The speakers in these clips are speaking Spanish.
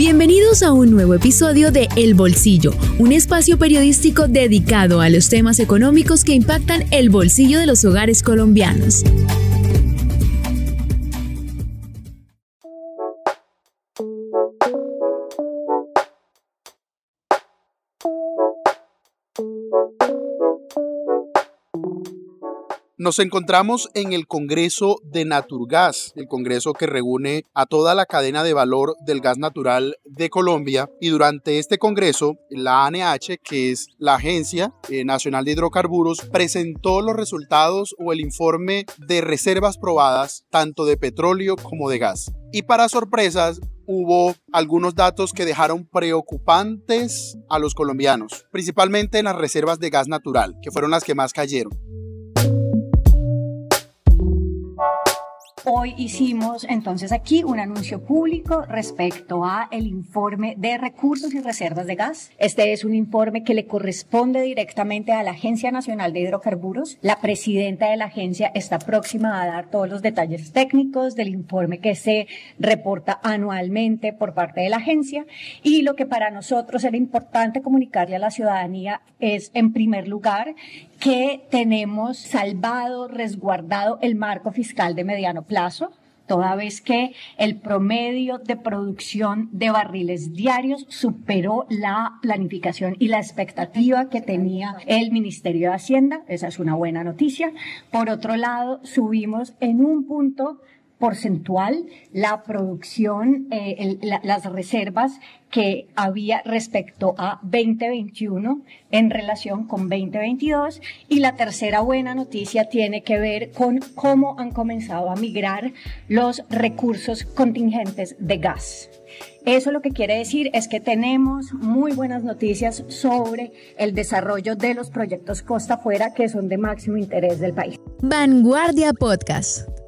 Bienvenidos a un nuevo episodio de El Bolsillo, un espacio periodístico dedicado a los temas económicos que impactan el bolsillo de los hogares colombianos. Nos encontramos en el Congreso de Naturgas, el Congreso que reúne a toda la cadena de valor del gas natural de Colombia. Y durante este Congreso, la ANH, que es la Agencia eh, Nacional de Hidrocarburos, presentó los resultados o el informe de reservas probadas, tanto de petróleo como de gas. Y para sorpresas, hubo algunos datos que dejaron preocupantes a los colombianos, principalmente en las reservas de gas natural, que fueron las que más cayeron. Hoy hicimos entonces aquí un anuncio público respecto a el informe de recursos y reservas de gas. Este es un informe que le corresponde directamente a la Agencia Nacional de Hidrocarburos. La presidenta de la agencia está próxima a dar todos los detalles técnicos del informe que se reporta anualmente por parte de la agencia y lo que para nosotros era importante comunicarle a la ciudadanía es en primer lugar que tenemos salvado, resguardado el marco fiscal de mediano plazo, toda vez que el promedio de producción de barriles diarios superó la planificación y la expectativa que tenía el Ministerio de Hacienda. Esa es una buena noticia. Por otro lado, subimos en un punto porcentual la producción, eh, las reservas que había respecto a 2021 en relación con 2022. Y la tercera buena noticia tiene que ver con cómo han comenzado a migrar los recursos contingentes de gas. Eso lo que quiere decir es que tenemos muy buenas noticias sobre el desarrollo de los proyectos costa afuera que son de máximo interés del país. Vanguardia Podcast.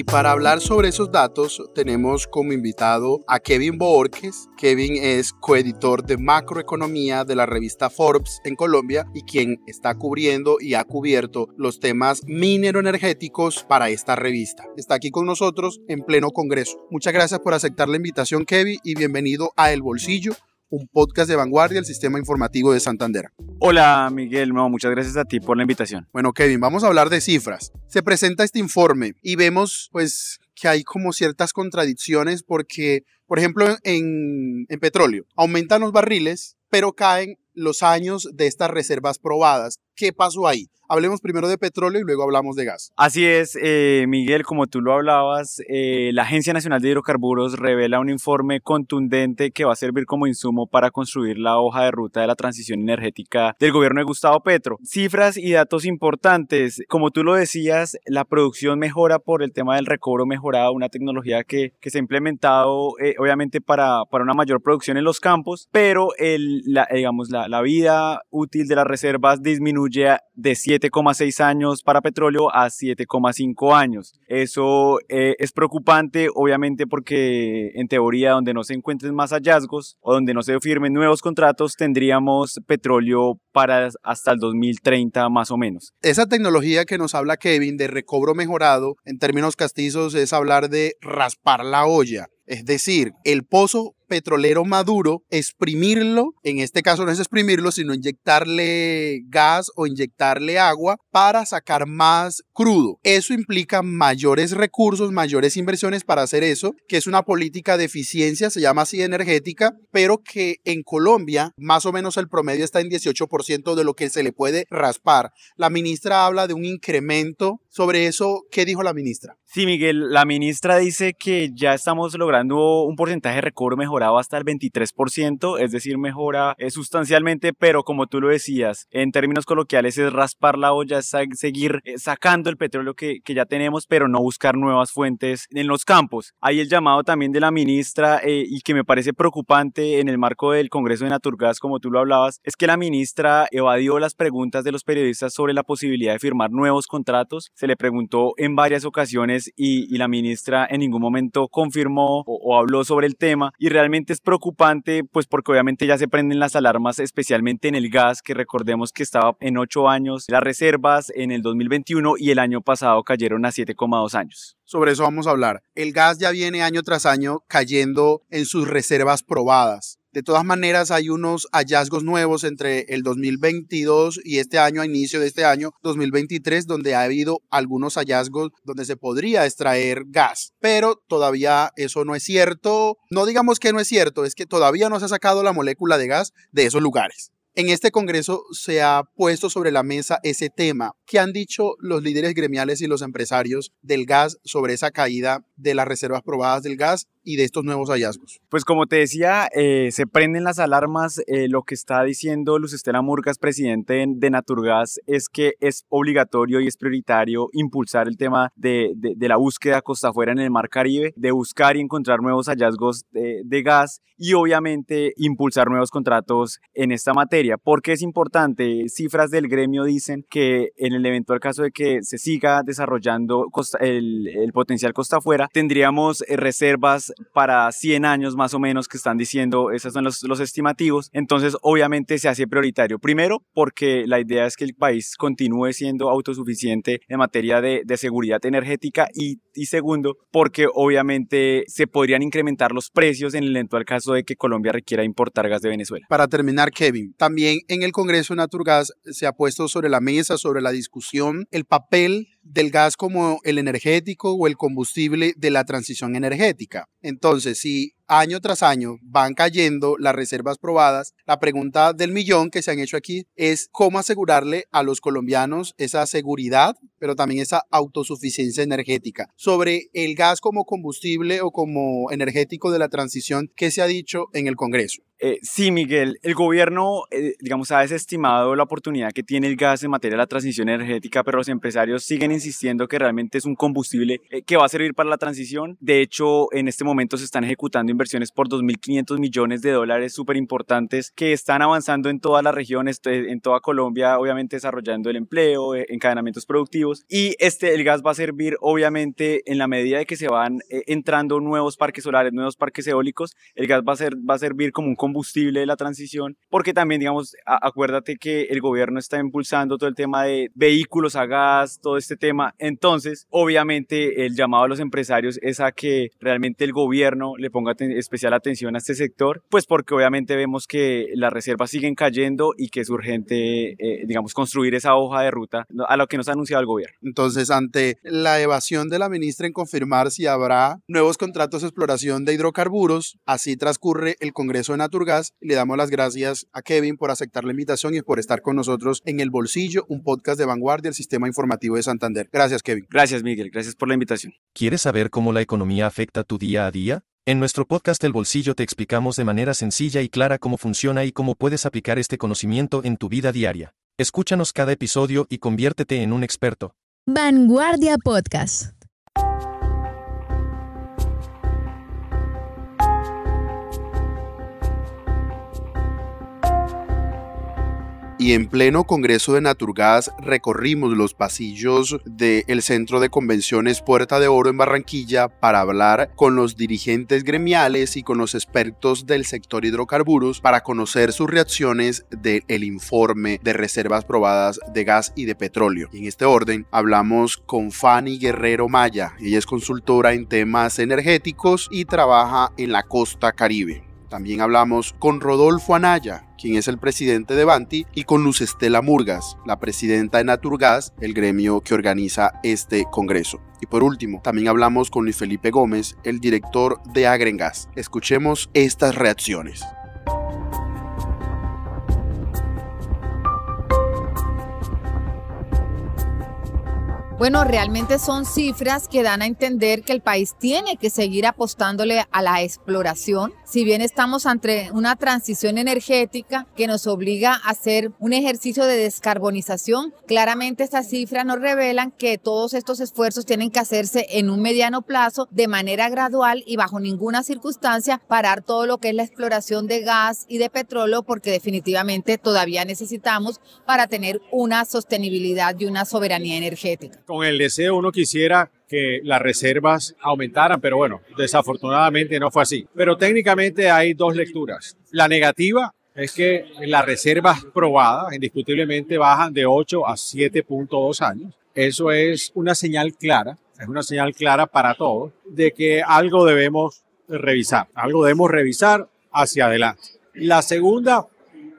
Y para hablar sobre esos datos tenemos como invitado a Kevin Borges. Kevin es coeditor de macroeconomía de la revista Forbes en Colombia y quien está cubriendo y ha cubierto los temas minero-energéticos para esta revista. Está aquí con nosotros en pleno congreso. Muchas gracias por aceptar la invitación Kevin y bienvenido a El Bolsillo, un podcast de vanguardia del sistema informativo de Santander. Hola Miguel, no, muchas gracias a ti por la invitación. Bueno Kevin, vamos a hablar de cifras. Se presenta este informe y vemos pues que hay como ciertas contradicciones porque, por ejemplo, en, en petróleo aumentan los barriles, pero caen los años de estas reservas probadas. ¿Qué pasó ahí? Hablemos primero de petróleo y luego hablamos de gas. Así es, eh, Miguel, como tú lo hablabas, eh, la Agencia Nacional de Hidrocarburos revela un informe contundente que va a servir como insumo para construir la hoja de ruta de la transición energética del gobierno de Gustavo Petro. Cifras y datos importantes. Como tú lo decías, la producción mejora por el tema del recobro mejorado, una tecnología que, que se ha implementado eh, obviamente para, para una mayor producción en los campos, pero el, la, digamos, la, la vida útil de las reservas disminuye de 7 7,6 años para petróleo a 7,5 años. Eso eh, es preocupante, obviamente, porque en teoría donde no se encuentren más hallazgos o donde no se firmen nuevos contratos, tendríamos petróleo para hasta el 2030 más o menos. Esa tecnología que nos habla Kevin de recobro mejorado, en términos castizos, es hablar de raspar la olla. Es decir, el pozo petrolero maduro, exprimirlo, en este caso no es exprimirlo, sino inyectarle gas o inyectarle agua para sacar más crudo. Eso implica mayores recursos, mayores inversiones para hacer eso, que es una política de eficiencia, se llama así energética, pero que en Colombia más o menos el promedio está en 18% de lo que se le puede raspar. La ministra habla de un incremento sobre eso. ¿Qué dijo la ministra? Sí, Miguel, la ministra dice que ya estamos logrando un porcentaje de recobro mejorado hasta el 23%, es decir, mejora eh, sustancialmente, pero como tú lo decías, en términos coloquiales es raspar la olla, es seguir eh, sacando el petróleo que, que, ya tenemos, pero no buscar nuevas fuentes en los campos. Hay el llamado también de la ministra eh, y que me parece preocupante en el marco del Congreso de Naturgas, como tú lo hablabas, es que la ministra evadió las preguntas de los periodistas sobre la posibilidad de firmar nuevos contratos. Se le preguntó en varias ocasiones y, la ministra en ningún momento confirmó o, o, habló sobre el tema y realmente es preocupante pues porque obviamente ya se prenden las alarmas especialmente en el gas que recordemos que estaba en 8 años las reservas en el 2021 y el año pasado cayeron a 7,2 años. Sobre eso vamos a hablar. El gas ya viene año tras año cayendo en sus reservas probadas. De todas maneras, hay unos hallazgos nuevos entre el 2022 y este año, a inicio de este año 2023, donde ha habido algunos hallazgos donde se podría extraer gas. Pero todavía eso no es cierto. No digamos que no es cierto, es que todavía no se ha sacado la molécula de gas de esos lugares. En este Congreso se ha puesto sobre la mesa ese tema. ¿Qué han dicho los líderes gremiales y los empresarios del gas sobre esa caída de las reservas probadas del gas y de estos nuevos hallazgos? Pues como te decía, eh, se prenden las alarmas. Eh, lo que está diciendo Luz Estela Murgas, presidente de Naturgas, es que es obligatorio y es prioritario impulsar el tema de, de, la búsqueda costa afuera en el Mar Caribe, de buscar y encontrar nuevos hallazgos de, de gas y obviamente impulsar nuevos contratos en esta materia. ¿Por qué es importante? Cifras del gremio dicen que en el eventual caso de que se siga desarrollando el, el potencial costa afuera, tendríamos eh, reservas para 100 años más o menos que están diciendo, esos son los, los estimativos. Entonces, obviamente se hace prioritario. Primero, porque la idea es que el país continúe siendo autosuficiente en materia de, de seguridad energética y, y segundo, porque obviamente se podrían incrementar los precios en el eventual caso de que Colombia requiera importar gas de Venezuela. Para terminar, Kevin, también en el Congreso Naturgas se ha puesto sobre la mesa, sobre la discusión, el papel del gas como el energético o el combustible de la transición energética. Entonces, si año tras año van cayendo las reservas probadas, la pregunta del millón que se han hecho aquí es cómo asegurarle a los colombianos esa seguridad, pero también esa autosuficiencia energética. Sobre el gas como combustible o como energético de la transición, ¿qué se ha dicho en el Congreso? Eh, sí, Miguel, el gobierno, eh, digamos, ha desestimado la oportunidad que tiene el gas en materia de la transición energética, pero los empresarios siguen insistiendo que realmente es un combustible eh, que va a servir para la transición. De hecho, en este momento se están ejecutando inversiones por 2.500 millones de dólares súper importantes que están avanzando en todas las regiones, en toda Colombia, obviamente desarrollando el empleo, encadenamientos productivos. Y este, el gas va a servir, obviamente, en la medida de que se van entrando nuevos parques solares, nuevos parques eólicos, el gas va a, ser, va a servir como un combustible combustible de la transición, porque también, digamos, acuérdate que el gobierno está impulsando todo el tema de vehículos a gas, todo este tema. Entonces, obviamente, el llamado a los empresarios es a que realmente el gobierno le ponga especial atención a este sector, pues porque obviamente vemos que las reservas siguen cayendo y que es urgente, eh, digamos, construir esa hoja de ruta a lo que nos ha anunciado el gobierno. Entonces, ante la evasión de la ministra en confirmar si habrá nuevos contratos de exploración de hidrocarburos, así transcurre el Congreso de Le damos las gracias a Kevin por aceptar la invitación y por estar con nosotros en El Bolsillo, un podcast de vanguardia del Sistema Informativo de Santander. Gracias, Kevin. Gracias, Miguel. Gracias por la invitación. ¿Quieres saber cómo la economía afecta tu día a día? En nuestro podcast El Bolsillo te explicamos de manera sencilla y clara cómo funciona y cómo puedes aplicar este conocimiento en tu vida diaria. Escúchanos cada episodio y conviértete en un experto. Vanguardia Podcast. Y en pleno Congreso de Naturgas recorrimos los pasillos del Centro de Convenciones Puerta de Oro en Barranquilla para hablar con los dirigentes gremiales y con los expertos del sector hidrocarburos para conocer sus reacciones del informe de reservas probadas de gas y de petróleo. En este orden hablamos con Fanny Guerrero Maya, ella es consultora en temas energéticos y trabaja en la costa caribe. También hablamos con Rodolfo Anaya, quien es el presidente de Banti, y con Luz Estela Murgas, la presidenta de Naturgas, el gremio que organiza este congreso. Y por último, también hablamos con Luis Felipe Gómez, el director de Agrengas. Escuchemos estas reacciones. Bueno, realmente son cifras que dan a entender que el país tiene que seguir apostándole a la exploración. Si bien estamos ante una transición energética que nos obliga a hacer un ejercicio de descarbonización, claramente estas cifras nos revelan que todos estos esfuerzos tienen que hacerse en un mediano plazo de manera gradual y bajo ninguna circunstancia parar todo lo que es la exploración de gas y de petróleo porque definitivamente todavía necesitamos para tener una sostenibilidad y una soberanía energética con el deseo uno quisiera que las reservas aumentaran, pero bueno, desafortunadamente no fue así. Pero técnicamente hay dos lecturas. La negativa es que las reservas probadas indiscutiblemente bajan de 8 a 7.2 años. Eso es una señal clara, es una señal clara para todos de que algo debemos revisar, algo debemos revisar hacia adelante. La segunda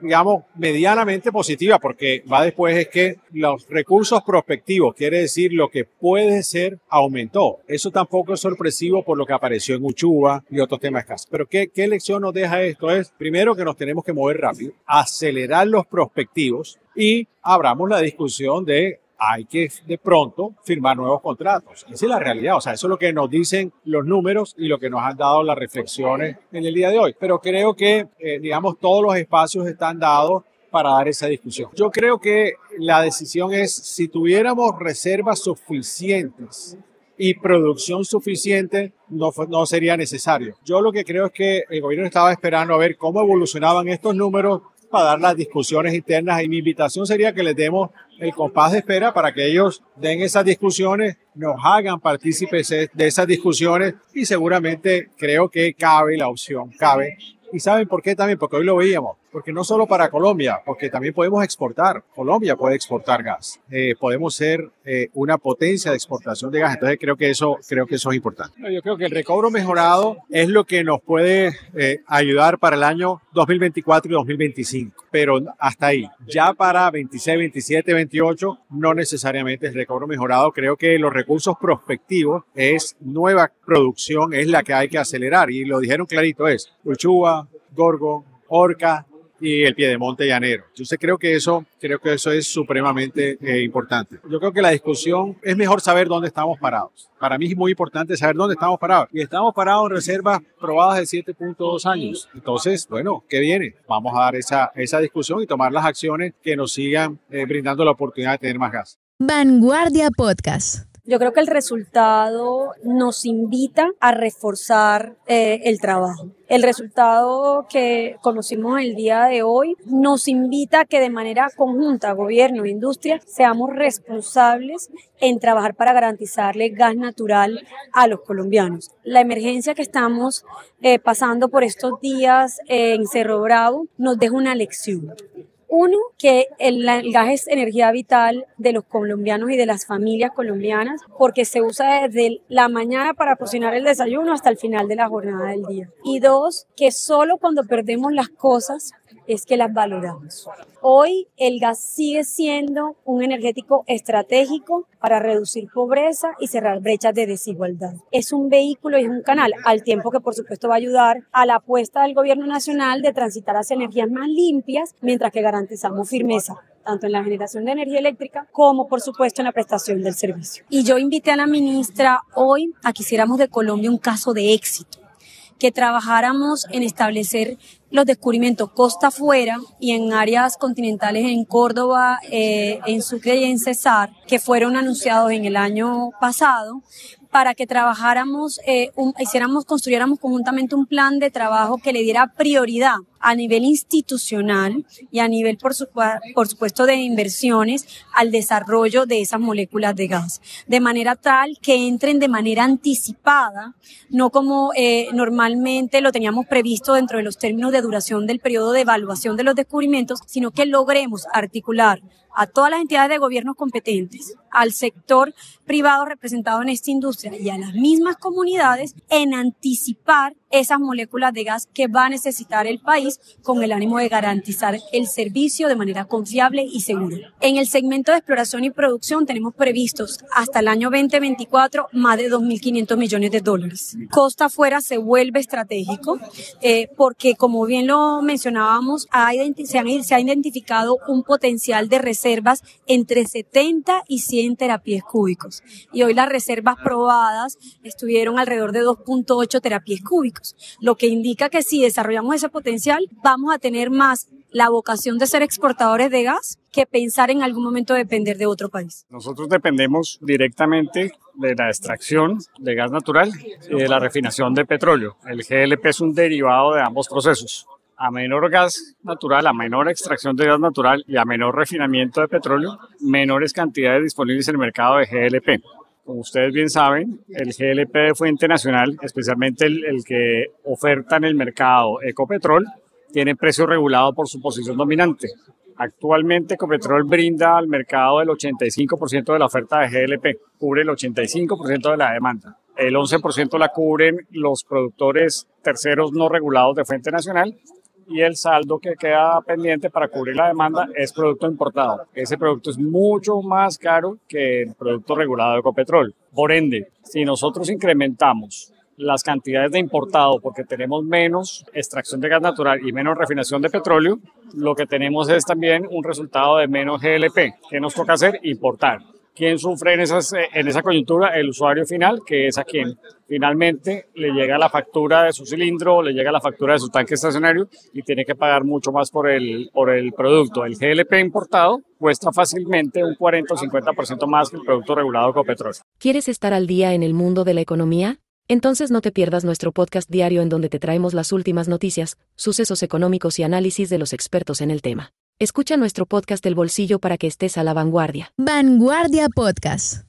digamos, medianamente positiva, porque va después es que los recursos prospectivos, quiere decir lo que puede ser, aumentó. Eso tampoco es sorpresivo por lo que apareció en Uchuba y otros temas escasos. Pero ¿qué, ¿qué lección nos deja esto? Es, primero, que nos tenemos que mover rápido, acelerar los prospectivos y abramos la discusión de hay que de pronto firmar nuevos contratos. Esa es la realidad, o sea, eso es lo que nos dicen los números y lo que nos han dado las reflexiones en el día de hoy. Pero creo que, eh, digamos, todos los espacios están dados para dar esa discusión. Yo creo que la decisión es si tuviéramos reservas suficientes y producción suficiente no, no sería necesario. Yo lo que creo es que el gobierno estaba esperando a ver cómo evolucionaban estos números para dar las discusiones internas y mi invitación sería que les demos el compás de espera para que ellos den esas discusiones, nos hagan partícipes de esas discusiones y seguramente creo que cabe la opción, cabe ¿Y saben por qué también? Porque hoy lo veíamos. Porque no solo para Colombia, porque también podemos exportar. Colombia puede exportar gas. Eh, podemos ser eh, una potencia de exportación de gas. Entonces creo que eso, creo que eso es importante. Yo creo que el recobro mejorado es lo que nos puede eh, ayudar para el año 2024 y 2025. Pero hasta ahí. Ya para 26, 27, 28, no necesariamente el recobro mejorado. Creo que los recursos prospectivos es nueva producción, es la que hay que acelerar. Y lo dijeron clarito, es Uchua, Gorgo, Orca y el Piedemonte Llanero. Yo creo que eso, creo que eso es supremamente eh, importante. Yo creo que la discusión es mejor saber dónde estamos parados. Para mí es muy importante saber dónde estamos parados. Y estamos parados en reservas probadas de 7.2 años. Entonces, bueno, ¿qué viene? Vamos a dar esa, esa discusión y tomar las acciones que nos sigan eh, brindando la oportunidad de tener más gas. Vanguardia Podcast. Yo creo que el resultado nos invita a reforzar eh, el trabajo. El resultado que conocimos el día de hoy nos invita a que de manera conjunta, gobierno e industria, seamos responsables en trabajar para garantizarle gas natural a los colombianos. La emergencia que estamos eh, pasando por estos días en Cerro Bravo nos deja una lección. Uno, que el, gas es energía vital de los colombianos y de las familias colombianas, porque se usa desde la mañana para cocinar el desayuno hasta el final de la jornada del día. Y dos, que solo cuando perdemos las cosas es que las valoramos. Hoy el gas sigue siendo un energético estratégico para reducir pobreza y cerrar brechas de desigualdad. Es un vehículo y es un canal, al tiempo que por supuesto va a ayudar a la apuesta del gobierno nacional de transitar hacia energías más limpias, mientras que garantizamos firmeza tanto en la generación de energía eléctrica como por supuesto en la prestación del servicio. Y yo invité a la ministra hoy a que hiciéramos de Colombia un caso de éxito que trabajáramos en establecer los descubrimientos costa afuera y en áreas continentales en Córdoba, eh, en Sucre y en Cesar, que fueron anunciados en el año pasado, para que trabajáramos, eh, hiciéramos, construyéramos conjuntamente un plan de trabajo que le diera prioridad a nivel institucional y a nivel, por, supuesto, de inversiones al desarrollo de esas moléculas de gas, de manera tal que entren de manera anticipada, no como eh, normalmente lo teníamos previsto dentro de los términos de duración del periodo de evaluación de los descubrimientos, sino que logremos articular a todas las entidades de gobierno competentes, al sector privado representado en esta industria y a las mismas comunidades en anticipar esas moléculas de gas que va a necesitar el país con el ánimo de garantizar el servicio de manera confiable y segura. En el segmento de exploración y producción tenemos previstos hasta el año 2024 más de 2.500 millones de dólares. Costa afuera se vuelve estratégico eh, porque, como bien lo mencionábamos, se, se ha identificado un potencial de reservas entre 70 y 100 terapias cúbicos. Y hoy las reservas probadas estuvieron alrededor de 2.8 terapias cúbicos lo que indica que si desarrollamos ese potencial, vamos a tener más la vocación de ser exportadores de gas que pensar en algún momento depender de otro país. Nosotros dependemos directamente de la extracción de gas natural y de la refinación de petróleo. El GLP es un derivado de ambos procesos. A menor gas natural, a menor extracción de gas natural y a menor refinamiento de petróleo, menores cantidades disponibles en el mercado de GLP. Como ustedes bien saben, el GLP de Fuente Nacional, especialmente el, que oferta en el mercado Ecopetrol, tiene precio regulado por su posición dominante. Actualmente Ecopetrol brinda al mercado el 85% de la oferta de GLP, cubre el 85% de la demanda. El 11% la cubren los productores terceros no regulados de Fuente Nacional y el saldo que queda pendiente para cubrir la demanda es producto importado. Ese producto es mucho más caro que el producto regulado de Ecopetrol. Por ende, si nosotros incrementamos las cantidades de importado porque tenemos menos extracción de gas natural y menos refinación de petróleo, lo que tenemos es también un resultado de menos GLP. ¿Qué nos toca hacer? Importar. ¿Quién sufre en, esas, en esa coyuntura? El usuario final, que es a quien finalmente le llega la factura de su cilindro, le llega la factura de su tanque estacionario y tiene que pagar mucho más por el, por el producto. El GLP importado cuesta fácilmente un 40 o 50% más que el producto regulado con petróleo. ¿Quieres estar al día en el mundo de la economía? Entonces no te pierdas nuestro podcast diario en donde te traemos las últimas noticias, sucesos económicos y análisis de los expertos en el tema. Escucha nuestro podcast El Bolsillo para que estés a la vanguardia. Vanguardia Podcast.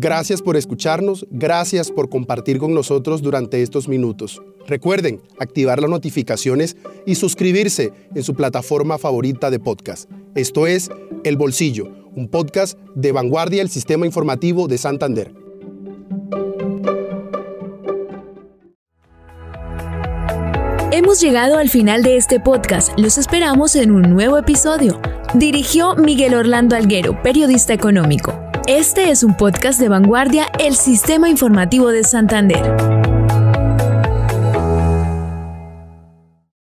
Gracias por escucharnos, gracias por compartir con nosotros durante estos minutos. Recuerden activar las notificaciones y suscribirse en su plataforma favorita de podcast. Esto es El Bolsillo, un podcast de vanguardia del Sistema Informativo de Santander. Hemos llegado al final de este podcast. Los esperamos en un nuevo episodio. Dirigió Miguel Orlando Alguero, periodista económico. Este es un podcast de vanguardia, el Sistema Informativo de Santander.